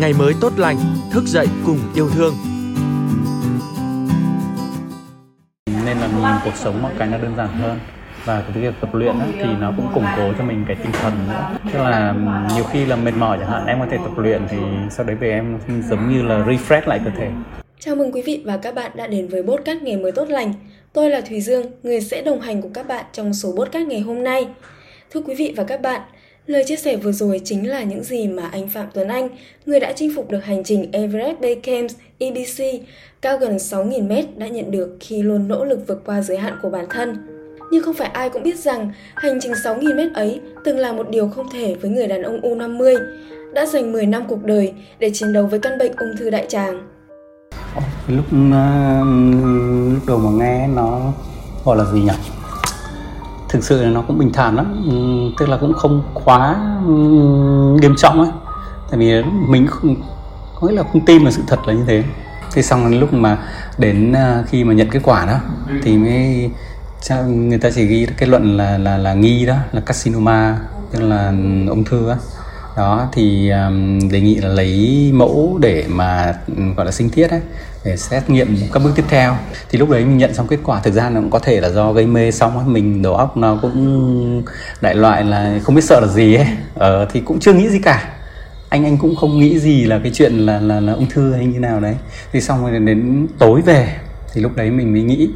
ngày mới tốt lành, thức dậy cùng yêu thương. Nên là cuộc sống một cái nó đơn giản hơn và cái việc tập luyện á, thì nó cũng củng cố cho mình cái tinh thần nữa tức là nhiều khi là mệt mỏi chẳng hạn em có thể tập luyện thì sau đấy về em giống như là refresh lại cơ thể Chào mừng quý vị và các bạn đã đến với bốt các nghề mới tốt lành. Tôi là Thùy Dương, người sẽ đồng hành cùng các bạn trong số bốt các ngày hôm nay. Thưa quý vị và các bạn, lời chia sẻ vừa rồi chính là những gì mà anh Phạm Tuấn Anh, người đã chinh phục được hành trình Everest Base Camp EBC cao gần 6.000m đã nhận được khi luôn nỗ lực vượt qua giới hạn của bản thân. Nhưng không phải ai cũng biết rằng hành trình 6.000m ấy từng là một điều không thể với người đàn ông U50, đã dành 10 năm cuộc đời để chiến đấu với căn bệnh ung thư đại tràng lúc ờ, lúc đầu mà nghe nó gọi là gì nhỉ thực sự là nó cũng bình thản lắm. Ừ, tức là cũng không quá ừ, nghiêm trọng ấy. Tại vì mình không, có nghĩa là không tin vào sự thật là như thế. Thế xong lúc mà đến à, khi mà nhận kết quả đó, thì mới người ta chỉ ghi kết luận là là là nghi đó, là carcinoma, tức là ung thư á đó thì um, đề nghị là lấy mẫu để mà gọi là sinh thiết ấy để xét nghiệm các bước tiếp theo. Thì lúc đấy mình nhận xong kết quả thực ra nó cũng có thể là do gây mê xong ấy mình đầu óc nó cũng đại loại là không biết sợ là gì ấy. Ờ, thì cũng chưa nghĩ gì cả. Anh anh cũng không nghĩ gì là cái chuyện là là, là ung thư hay như nào đấy. Thì xong rồi đến tối về thì lúc đấy mình mới nghĩ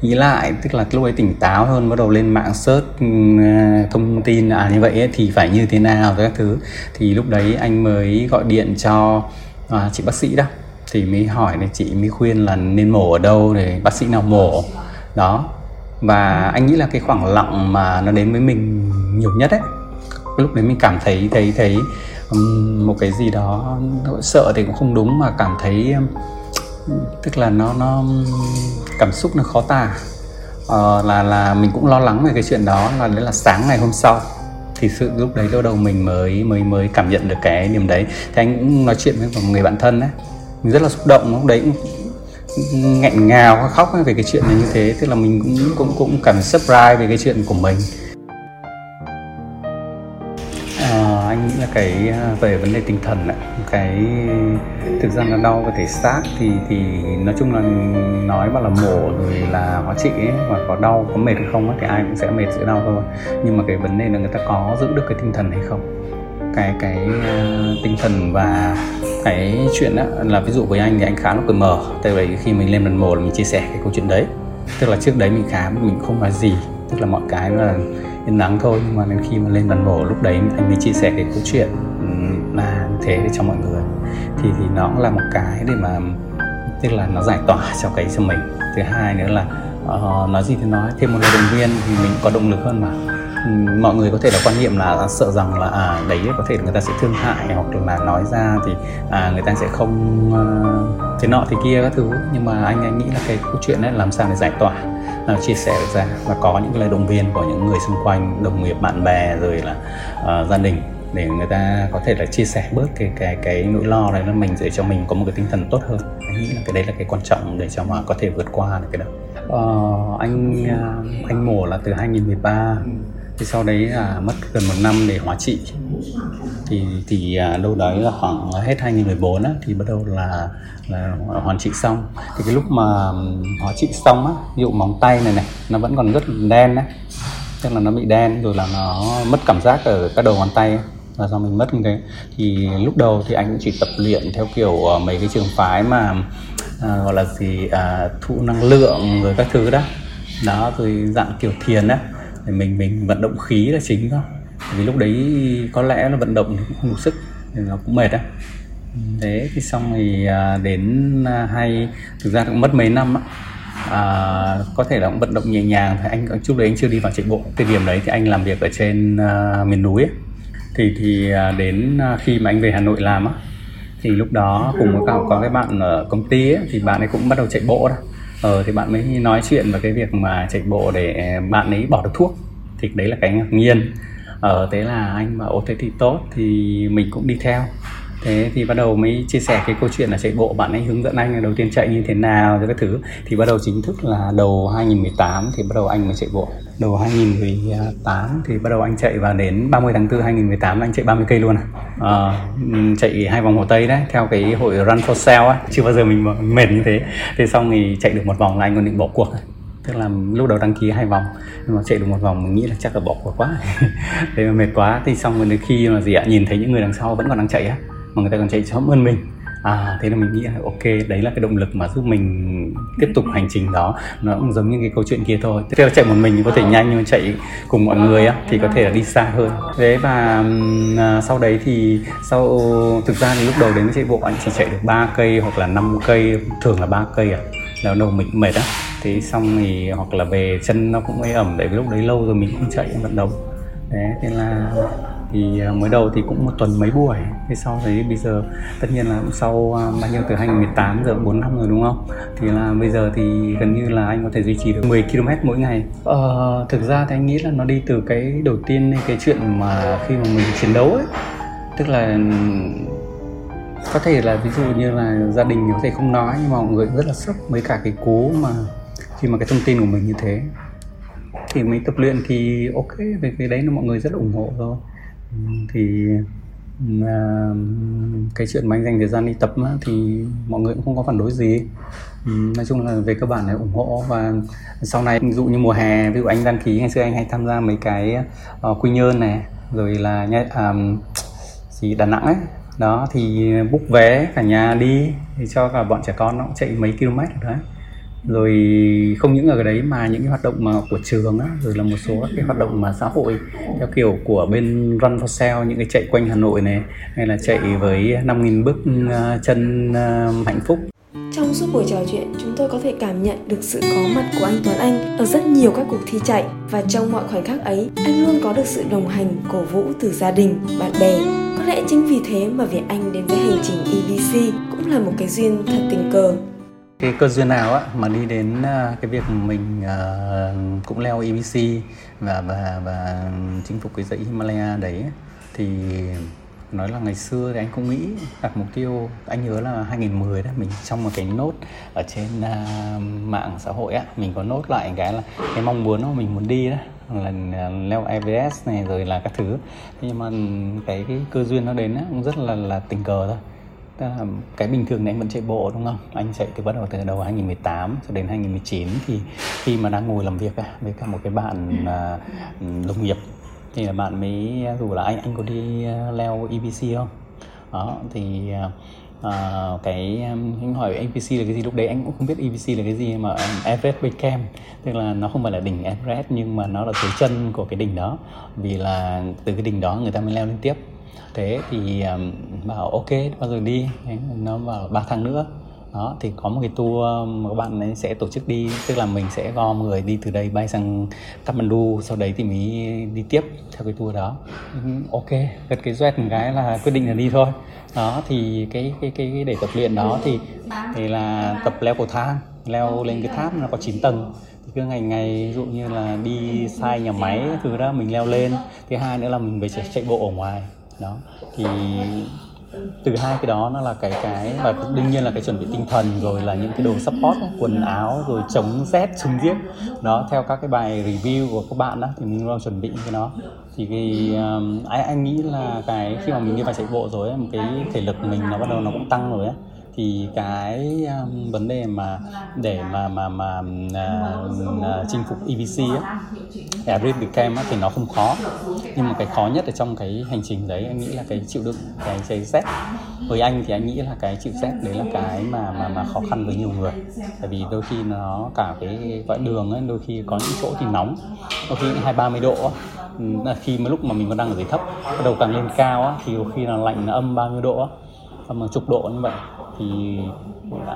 ý lại tức là lúc ấy tỉnh táo hơn bắt đầu lên mạng search ừ, à, thông tin à như vậy ấy, thì phải như thế nào các thứ. Thì lúc đấy anh mới gọi điện cho à, chị bác sĩ đó. Thì mới hỏi này chị mới khuyên là nên mổ ở đâu để bác sĩ nào mổ. Đó. Và anh nghĩ là cái khoảng lặng mà nó đến với mình nhiều nhất ấy lúc đấy mình cảm thấy thấy thấy một cái gì đó sợ thì cũng không đúng mà cảm thấy tức là nó nó cảm xúc nó khó tả. Ờ, là là mình cũng lo lắng về cái chuyện đó là đấy là sáng ngày hôm sau. Thì sự lúc đấy lúc đầu mình mới mới mới cảm nhận được cái niềm đấy. Thì anh cũng nói chuyện với một người bạn thân ấy mình rất là xúc động lúc đấy cũng nghẹn ngào khóc về cái chuyện này như thế. Tức là mình cũng cũng cũng cảm surprise về cái chuyện của mình. À, anh nghĩ là cái à, về vấn đề tinh thần ấy, cái thực ra là đau có thể xác thì thì nói chung là nói bảo là mổ rồi là hóa trị ấy, mà có đau có mệt hay không ấy, thì ai cũng sẽ mệt sẽ đau thôi. Nhưng mà cái vấn đề là người ta có giữ được cái tinh thần hay không? Cái cái uh, tinh thần và cái chuyện đó là ví dụ với anh thì anh khá là cởi mở. Tại vì khi mình lên lần mổ là mình chia sẻ cái câu chuyện đấy. Tức là trước đấy mình khám mình không nói gì. Tức là mọi cái là yên lắng thôi. Nhưng mà đến khi mà lên lần mổ lúc đấy anh mới chia sẻ cái câu chuyện thế cho mọi người. Thì thì nó cũng là một cái để mà tức là nó giải tỏa cho cái cho mình. Thứ hai nữa là uh, nói gì thì nói thêm một lời động viên thì mình có động lực hơn mà. Mọi người có thể là quan niệm là sợ rằng là à đấy có thể người ta sẽ thương hại hoặc là nói ra thì à, người ta sẽ không uh, thế nọ thì kia các thứ. Nhưng mà anh anh nghĩ là cái câu chuyện đấy làm sao để giải tỏa uh, chia sẻ được ra và có những cái lời động viên của những người xung quanh đồng nghiệp bạn bè rồi là uh, gia đình để người ta có thể là chia sẻ bớt cái cái cái nỗi lo này là mình để cho mình có một cái tinh thần tốt hơn. Anh nghĩ là cái đấy là cái quan trọng để cho mà có thể vượt qua được cái đó. Uh, anh anh mổ là từ 2013 thì sau đấy là mất gần một năm để hóa trị. Thì thì à, đâu đấy là khoảng hết 2014 á, thì bắt đầu là là hoàn trị xong. Thì cái lúc mà hóa trị xong á ví dụ móng tay này này nó vẫn còn rất đen đấy tức là nó bị đen rồi là nó mất cảm giác ở các đầu ngón tay và do mình mất như thế thì lúc đầu thì anh cũng chỉ tập luyện theo kiểu uh, mấy cái trường phái mà uh, gọi là gì uh, thụ năng lượng rồi các thứ đó. Đó rồi dạng kiểu thiền đó thì mình mình vận động khí là chính thôi. Vì lúc đấy có lẽ là vận động cũng không đủ sức nên nó cũng mệt á. Thế thì xong thì à, đến à, hay thực ra cũng mất mấy năm á. À, có thể là cũng vận động nhẹ nhàng thì anh trước đấy anh chưa đi vào chạy bộ. Thời điểm đấy thì anh làm việc ở trên uh, miền núi ấy thì thì đến à, khi mà anh về Hà Nội làm á thì lúc đó cùng với cả có cái bạn ở công ty ấy, thì bạn ấy cũng bắt đầu chạy bộ đó. Ờ thì bạn mới nói chuyện về cái việc mà chạy bộ để bạn ấy bỏ được thuốc. Thì đấy là cái ngạc nhiên. Ờ thế là anh mà ô thế thì tốt thì mình cũng đi theo thế thì bắt đầu mới chia sẻ cái câu chuyện là chạy bộ bạn ấy hướng dẫn anh là đầu tiên chạy như thế nào rồi các thứ. Thì bắt đầu chính thức là đầu 2018 thì bắt đầu anh mới chạy bộ. Đầu 2018 thì bắt đầu anh chạy và đến 30 tháng 4 2018 anh chạy 30 cây luôn à, ờ, chạy hai vòng hồ Tây đấy theo cái hội Run for Sale á. Chưa bao giờ mình mệt như thế. Thế xong thì chạy được một vòng là anh còn định bỏ cuộc. Tức là lúc đầu đăng ký hai vòng nhưng mà chạy được một vòng mình nghĩ là chắc là bỏ cuộc quá. Thế mà mệt quá. Thì xong rồi khi mà gì ạ nhìn thấy những người đằng sau vẫn còn đang chạy á mà người ta còn chạy sớm hơn mình. À thế là mình nghĩ là ok đấy là cái động lực mà giúp mình tiếp tục hành trình đó. Nó cũng giống như cái câu chuyện kia thôi. Tức là chạy một mình thì có thể nhanh nhưng mà chạy cùng mọi người á thì có thể là đi xa hơn. Thế và à, sau đấy thì sau thực ra thì lúc đầu đến chạy bộ anh chỉ chạy được 3 cây hoặc là 5 cây thường là 3 cây à. Là đầu mình mệt á. Thế xong thì hoặc là về chân nó cũng ế ẩm tại vì lúc đấy lâu rồi mình không chạy vận động. Đấy thế là thì à, mới đầu thì cũng một tuần mấy buổi. Thế sau đấy bây giờ tất nhiên là sau à, bao nhiêu từ 2018 giờ 4 năm rồi đúng không? Thì là bây giờ thì gần như là anh có thể duy trì được 10 km mỗi ngày. Ờ, thực ra thì anh nghĩ là nó đi từ cái đầu tiên cái chuyện mà khi mà mình chiến đấu ấy. Tức là ừ, có thể là ví dụ như là gia đình có thể không nói nhưng mà mọi người rất là sốc với cả cái cú mà khi mà cái thông tin của mình như thế. Thì mình tập luyện thì ok về cái đấy là mọi người rất là ủng hộ rồi thì à, cái chuyện mà anh dành thời gian đi tập thì mọi người cũng không có phản đối gì. Nói chung là về cơ bản là ủng hộ và sau này ví dụ như mùa hè ví dụ anh đăng ký ngày xưa anh hay tham gia mấy cái uh, quy nhơn này rồi là um, gì đà nẵng ấy. Đó thì book vé cả nhà đi thì cho cả bọn trẻ con nó cũng chạy mấy km đấy rồi không những ở đấy mà những cái hoạt động mà của trường á rồi là một số các cái hoạt động mà xã hội theo kiểu của bên Run for Sale những cái chạy quanh Hà Nội này hay là chạy với 5.000 bước à, chân à, hạnh phúc. Trong suốt buổi trò chuyện, chúng tôi có thể cảm nhận được sự có mặt của anh Tuấn Anh ở rất nhiều các cuộc thi chạy. Và trong mọi khoảnh khắc ấy, anh luôn có được sự đồng hành, cổ vũ từ gia đình, bạn bè. Có lẽ chính vì thế mà việc anh đến với hành trình EBC cũng là một cái duyên thật tình cờ cái cơ duyên nào á mà đi đến ờ, cái việc mình uh, cũng leo EBC và và và chinh phục cái dãy Himalaya đấy thì nói là ngày xưa thì anh cũng nghĩ đặt mục tiêu anh nhớ là 2010 đó mình trong một cái nốt ở trên uh, mạng xã hội á mình có nốt lại cái là cái mong muốn của mình muốn đi đó là leo Everest này rồi là các thứ. Nhưng mà cái, cái cơ duyên nó đến á, cũng rất là là tình cờ thôi cái bình thường này anh vẫn chạy bộ đúng không? Anh chạy từ bắt đầu từ đầu 2018 cho đến 2019 thì khi mà đang ngồi làm việc với cả một cái bạn à, đồng nghiệp thì là bạn mới rủ là anh anh có đi à, leo EBC không? Đó thì à, à cái anh hỏi APC là cái gì lúc đấy anh cũng không biết EBC là cái gì mà Everest Base Camp tức là nó không phải là đỉnh Everest nhưng mà nó là dưới chân của cái đỉnh đó vì là từ cái đỉnh đó người ta mới leo lên tiếp thế thì um, bảo ok bao giờ đi? Nó vào ba tháng nữa. Đó thì có một cái tour mà các bạn ấy sẽ tổ chức đi tức là mình sẽ gom người đi từ đây bay sang Kathmandu sau đấy thì mới đi tiếp theo cái tour đó. Ok gật cái doét một cái là quyết định là đi thôi. Đó thì cái cái cái, cái để tập luyện đó thì thì là tập leo cầu thang leo lên cái tháp nó có 9 tầng. Thì cứ ngày ngày ví dụ như là đi sai nhà máy thứ đó mình leo lên. Thứ hai nữa là mình phải chạy, chạy bộ ở ngoài đó. Thì từ hai cái đó nó là cái cái và đương nhiên là cái chuẩn bị tinh thần rồi là những cái đồ support quần áo rồi chống rét chống giết đó theo các cái bài review của các bạn đó thì mình lo chuẩn bị cái đó. Thì cái um, anh anh nghĩ là cái khi mà mình đi vào chạy bộ rồi một cái thể lực mình nó bắt đầu nó cũng tăng rồi á thì cái um, vấn đề mà để mà mà mà uh, uh, chinh phục EVC á, Everest Camp á, thì nó không khó. Nhưng mà cái khó nhất ở trong cái hành trình đấy anh nghĩ là cái chịu đựng cái cái rét với anh thì anh nghĩ là cái chịu rét đấy là cái mà mà mà khó khăn với nhiều người. Tại vì đôi khi nó cả cái quãng đường ấy đôi khi có những chỗ thì nóng đôi khi hai ba mươi độ khi mà lúc mà mình còn đang ở dưới thấp bắt đầu càng lên cao á, thì khi là lạnh là âm bao nhiêu độ á, âm chục độ như vậy thì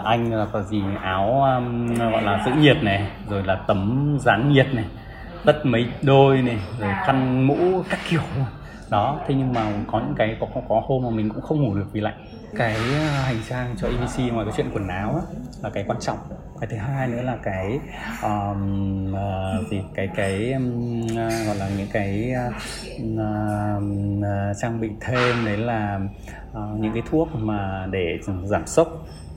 anh là có gì áo um, gọi là giữ nhiệt này rồi là tấm dán nhiệt này tất mấy đôi này rồi khăn mũ các kiểu đó thế nhưng mà có những cái có, có, có hôm mà mình cũng không ngủ được vì lạnh cái à, hành trang cho EVC ngoài cái chuyện quần áo á, là cái quan trọng. Cái thứ hai nữa là cái um, uh, gì cái cái um, uh, gọi là những cái uh, uh, trang bị thêm đấy là uh, những cái thuốc mà để giảm sốc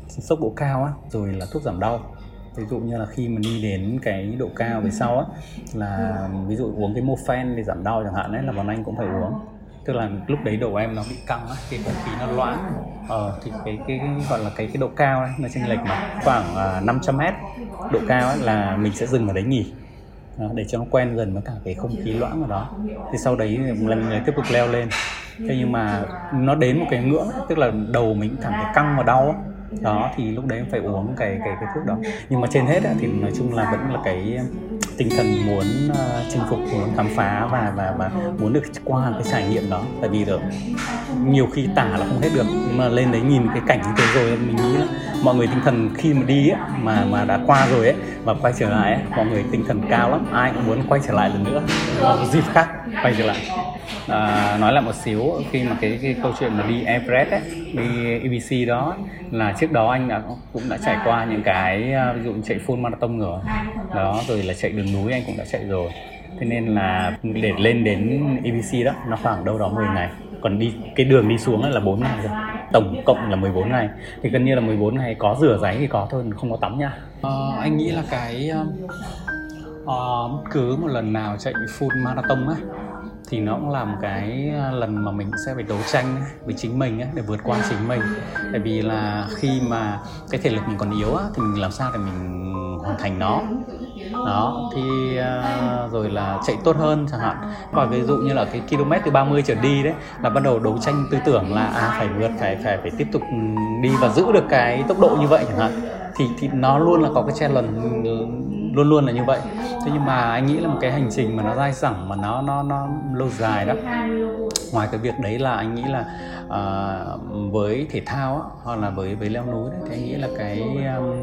sốc độ cao á rồi là thuốc giảm đau ví dụ như là khi mà đi đến cái độ cao về sau á là ví dụ uống cái mofen để giảm đau chẳng hạn đấy là bọn anh cũng phải uống. Tức là lúc đấy đầu em nó bị căng á cái không khí nó loãng. Ờ thì cái cái, cái gọi là cái cái độ cao ấy nó chênh lệch mà khoảng à, uh, 500 mét độ cao ấy là mình sẽ dừng ở đấy nghỉ đó, để cho nó quen dần với cả cái không khí loãng ở đó. Thì sau đấy lần này tiếp tục leo lên. Thế nhưng mà nó đến một cái ngưỡng tức là đầu mình cảm thấy căng và đau đó thì lúc đấy phải uống cái cái cái thuốc đó. Nhưng mà trên hết á, thì nói chung là vẫn là cái tinh thần muốn uh, chinh phục muốn khám phá và và và muốn được qua cái trải nghiệm đó. Tại vì được nhiều khi tả là không hết được nhưng mà lên đấy nhìn cái cảnh như thế rồi mình nghĩ là mọi người tinh thần khi mà đi ấy, mà mà đã qua rồi ấy và quay trở lại ấy, mọi người tinh thần cao lắm ai cũng muốn quay trở lại lần nữa. Một dịp khác quay trở lại. À, nói lại một xíu khi mà cái, cái câu chuyện mà đi Everest ấy, đi EBC đó là trước đó anh đã cũng đã trải qua những cái à, ví dụ chạy full marathon rồi. Đó rồi là chạy đường núi anh cũng đã chạy rồi. Thế nên là để lên đến EBC đó nó khoảng đâu đó 10 ngày. Còn đi cái đường đi xuống là 4 ngày rồi. Tổng cộng là 14 ngày. Thì gần như là 14 ngày có rửa giấy thì có thôi không có tắm nha. À, anh nghĩ là cái uh, cứ một lần nào chạy full marathon á thì nó cũng là một cái lần mà mình sẽ phải đấu tranh với chính mình để vượt qua chính mình. Tại vì là khi mà cái thể lực mình còn yếu á, thì mình làm sao để mình hoàn thành nó. Đó thì uh, rồi là chạy tốt hơn chẳng hạn. Và ví dụ như là cái km từ 30 trở đi đấy là bắt đầu đấu tranh tư tưởng là à phải vượt phải phải phải tiếp tục đi và giữ được cái tốc độ như vậy chẳng hạn thì thì nó luôn là có cái challenge luôn luôn là như vậy. Thế nhưng mà anh nghĩ là một cái hành trình mà nó dai dẳng mà nó nó nó lâu dài đó. Ngoài cái việc đấy là anh nghĩ là uh, với thể thao á, hoặc là với với leo núi đấy, thì anh nghĩ là cái um,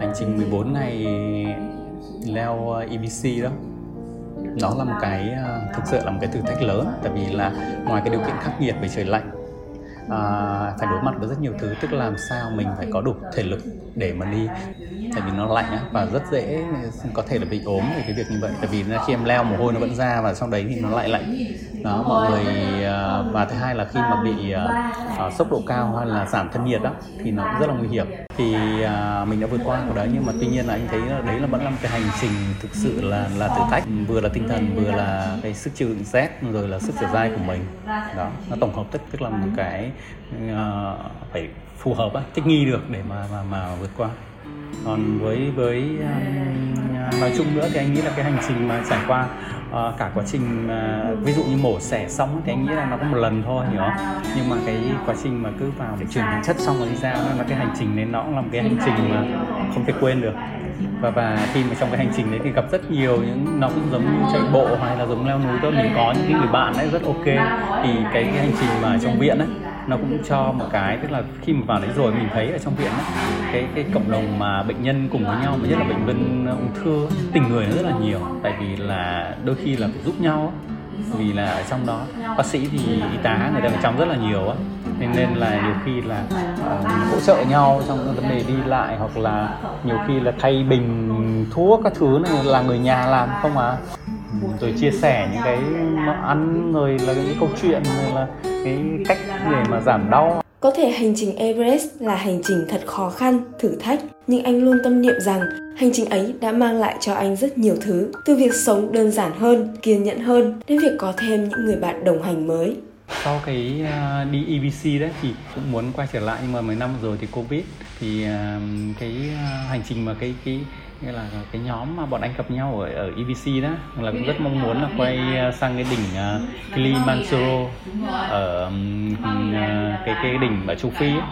hành trình 14 ngày leo ờ, EBC đó nó là một cái uh, thực sự là một cái thử thách lớn. Tại vì là ngoài cái điều kiện khắc nghiệt về trời lạnh à, phải đối mặt với rất nhiều thứ tức là làm sao mình phải có đủ thể lực để mà đi tại vì nó lạnh á và rất dễ có thể là bị ốm về cái việc như vậy. Tại vì khi em leo mồ hôi nó vẫn ra và sau đấy thì nó lại lạnh. Đó mọi người à, và thứ hai là khi mà bị uh, sốc độ cao hay là giảm thân nhiệt đó thì nó cũng rất là nguy hiểm. Thì uh, mình đã vượt qua của đấy nhưng mà tuy nhiên là anh thấy là đấy là vẫn là một cái hành trình thực sự là là thử thách vừa là tinh thần vừa là cái sức chịu đựng rét rồi là sức dẻo dai của mình. Đó nó tổng hợp tức tức là một cái uh, phải phù hợp á, thích nghi được để mà mà mà vượt qua còn với với um, nói chung nữa thì anh nghĩ là cái hành trình mà trải qua uh, cả quá trình uh, ví dụ như mổ xẻ xong thì anh nghĩ là nó có một lần thôi hiểu không? Nhưng mà cái quá trình mà cứ vào để chuyển hóa chất xong rồi đi ra nó là cái hành trình đấy nó cũng là một cái hành trình mà không thể quên được. Và và khi mà trong cái hành trình đấy thì gặp rất nhiều những nó cũng giống như chạy bộ hay là giống leo núi thôi. Mình có những cái người bạn ấy rất ok. Thì cái, cái hành trình mà trong viện ấy nó cũng cho một cái tức là khi mà vào đấy rồi mình thấy ở trong viện ấy, cái cái cộng đồng mà bệnh nhân cùng với nhau mà nhất là bệnh nhân ung thư tình người nó rất là nhiều. Tại vì là đôi khi là phải giúp nhau vì là ở trong đó bác sĩ thì y tá người ta ở trong rất là nhiều á. Nên nên là nhiều khi là uh, hỗ trợ nhau trong vấn đề đi lại hoặc là nhiều khi là thay bình thuốc các thứ này là người nhà làm không à. Rồi chia sẻ những cái ăn rồi là những câu chuyện rồi là cái cách để mà giảm đau có thể hành trình Everest là hành trình thật khó khăn, thử thách, nhưng anh luôn tâm niệm rằng hành trình ấy đã mang lại cho anh rất nhiều thứ, từ việc sống đơn giản hơn, kiên nhẫn hơn, đến việc có thêm những người bạn đồng hành mới. Sau cái uh, đi EBC đấy thì cũng muốn quay trở lại nhưng mà mấy năm rồi thì Covid thì uh, cái uh, hành trình mà cái cái nghĩa là cái nhóm mà bọn anh gặp nhau ở, ở EBC đó là cũng rất mong muốn là quay sang cái đỉnh uh, Kilimanjaro ở um, cái cái đỉnh ở châu Phi ấy.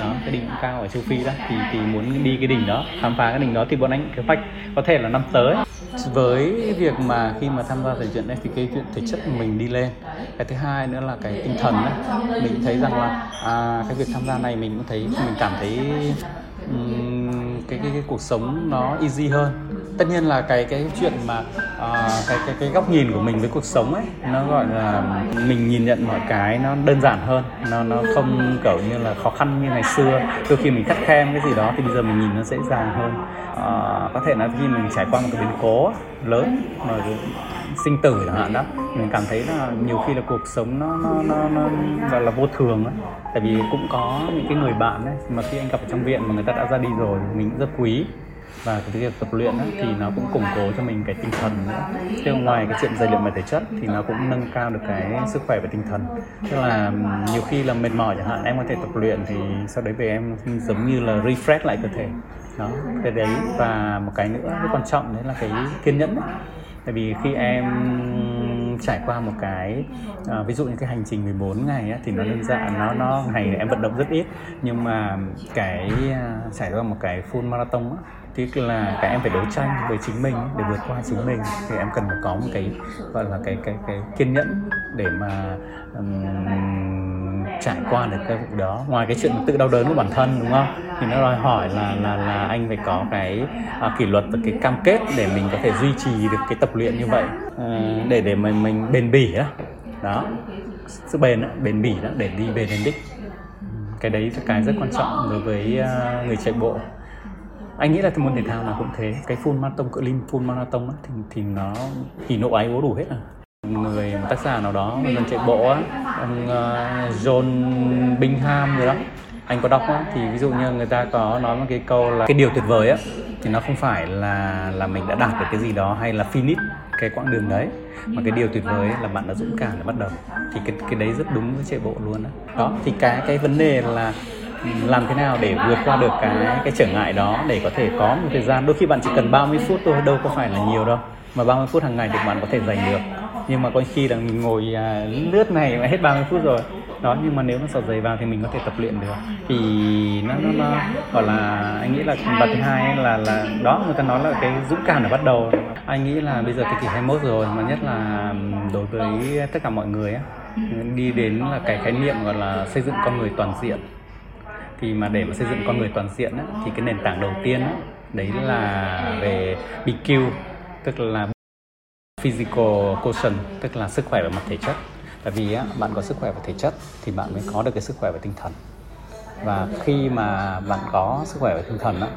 đó cái đỉnh cao ở châu Phi đó thì thì muốn đi cái đỉnh đó khám phá cái đỉnh đó thì bọn anh kế hoạch có thể là năm tới với việc mà khi mà tham gia thể chuyện này thì cái chuyện thể chất của mình đi lên cái thứ hai nữa là cái tinh thần ấy. mình thấy rằng là à, cái việc tham gia này mình cũng thấy mình cảm thấy um, cái, cái cái cuộc sống nó easy hơn tất nhiên là cái cái chuyện mà uh, cái cái cái góc nhìn của mình với cuộc sống ấy nó gọi là mình nhìn nhận mọi cái nó đơn giản hơn nó nó không kiểu như là khó khăn như ngày xưa. Đôi khi mình cắt khen cái gì đó thì bây giờ mình nhìn nó dễ dàng hơn. Uh, có thể là khi mình trải qua một cái biến cố lớn mà sinh tử chẳng hạn đó mình cảm thấy là nhiều khi là cuộc sống nó nó nó, nó gọi là vô thường ấy tại vì cũng có những cái người bạn ấy mà khi anh gặp ở trong viện mà người ta đã ra đi rồi mình cũng rất quý và cái việc tập luyện ấy, thì nó cũng củng cố cho mình cái tinh thần nữa. Chứ ngoài cái chuyện rèn luyện về thể chất thì nó cũng nâng cao được cái sức khỏe về tinh thần. Tức là nhiều khi là mệt mỏi chẳng hạn em có thể tập luyện thì sau đấy về em giống như là refresh lại cơ thể. Đó cái đấy và một cái nữa rất quan trọng đấy là cái kiên nhẫn ấy tại vì khi em trải qua một cái à, ví dụ như cái hành trình 14 ngày á, thì nó đơn giản nó nó ngày em vận động rất ít. Nhưng mà cái à, trải qua một cái full marathon á, thế là cả em phải đấu tranh với chính mình để vượt qua chính mình. Thì em cần phải có một cái gọi là cái cái cái kiên nhẫn để mà um, trải qua được cái việc đó. Ngoài cái chuyện tự đau đớn của bản thân đúng không? Thì nó đòi hỏi là là là anh phải có cái à, kỷ luật và cái cam kết để mình có thể duy trì được cái tập luyện như vậy. À, để để mình mình bền bỉ đó đó. Sự bền đó, bền bỉ đó để đi về đến đích. Cái đấy là cái rất quan trọng đối với uh, người chạy bộ anh nghĩ là môn thể thao nào cũng thế. Cái full marathon cự ly full marathon á, thì thì nó thì nộ ái ố đủ hết à. Người tác giả nào đó người chạy bộ á ông uh, John Bingham rồi đó anh có đọc á thì ví dụ như người ta có nói một cái câu là cái điều tuyệt vời á thì nó không phải là là mình đã đạt được cái gì đó hay là finish cái quãng đường đấy mà cái điều tuyệt vời là bạn đã dũng cảm để bắt đầu. Thì cái cái đấy rất đúng với chạy bộ luôn đó, đó thì cái cái vấn đề là làm thế nào để vượt qua được cái cái trở ngại đó để có thể có một thời gian? Đôi khi bạn chỉ cần 30 phút thôi đâu có phải là nhiều đâu. Mà 30 phút hàng ngày thì bạn có thể dành được. Nhưng mà có khi là mình ngồi à, lướt này mà hết 30 phút rồi. Đó nhưng mà nếu nó sọt dày vào thì mình có thể tập luyện được. Thì nó nó, nó gọi là anh nghĩ là và thứ hai là là đó người ta nói là cái dũng cảm để bắt đầu. Anh nghĩ là bây giờ thế kỷ 21 rồi mà nhất là đối với tất cả mọi người á đi đến là cái khái niệm gọi là xây dựng con người toàn diện thì mà để mà xây dựng con người toàn diện á, thì cái nền tảng đầu tiên á, đấy là về BQ tức là physical quotient tức là sức khỏe về mặt thể chất. Tại vì á, bạn có sức khỏe về thể chất thì bạn mới có được cái sức khỏe về tinh thần và khi mà bạn có sức khỏe về tinh thần đó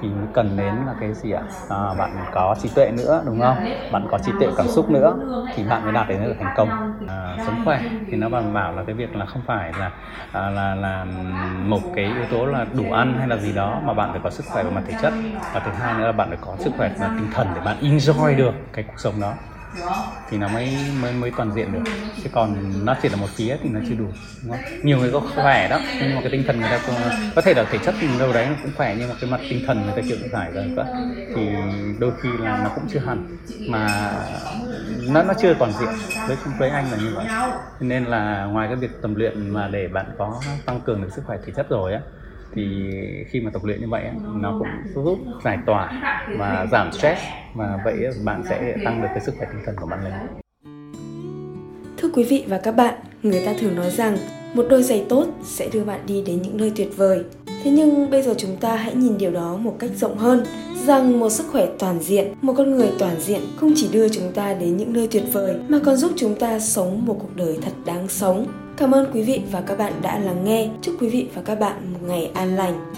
thì mới cần đến là cái gì ạ? À, bạn có trí tuệ nữa đúng không? Bạn có trí tuệ cảm xúc nữa thì bạn mới đạt đến được thành công. À, sống khỏe thì nó đảm bảo là cái việc là không phải là à, là là một cái yếu tố là đủ ăn hay là gì đó mà bạn phải có sức khỏe về mặt thể chất. Và thứ hai nữa là bạn phải có sức khỏe về mặt tinh thần để bạn enjoy được cái cuộc sống đó thì nó mới mới mới toàn diện được chứ còn nó chỉ là một phía thì nó chưa đủ đúng không? nhiều người có khỏe đó nhưng mà cái tinh thần người ta có, có thể là thể chất đâu đấy nó cũng khỏe nhưng mà cái mặt tinh thần người ta chịu giải phải rồi đó. thì đôi khi là nó cũng chưa hẳn mà nó nó chưa toàn diện với với anh là như vậy nên là ngoài cái việc tập luyện mà để bạn có tăng cường được sức khỏe thể chất rồi á thì khi mà tập luyện như vậy nó cũng giúp giải tỏa và giảm stress và vậy bạn sẽ tăng được cái sức khỏe tinh thần của bạn lên Thưa quý vị và các bạn, người ta thường nói rằng một đôi giày tốt sẽ đưa bạn đi đến những nơi tuyệt vời. Thế nhưng bây giờ chúng ta hãy nhìn điều đó một cách rộng hơn, rằng một sức khỏe toàn diện, một con người toàn diện không chỉ đưa chúng ta đến những nơi tuyệt vời mà còn giúp chúng ta sống một cuộc đời thật đáng sống. Cảm ơn quý vị và các bạn đã lắng nghe. Chúc quý vị và các bạn một ngày an lành.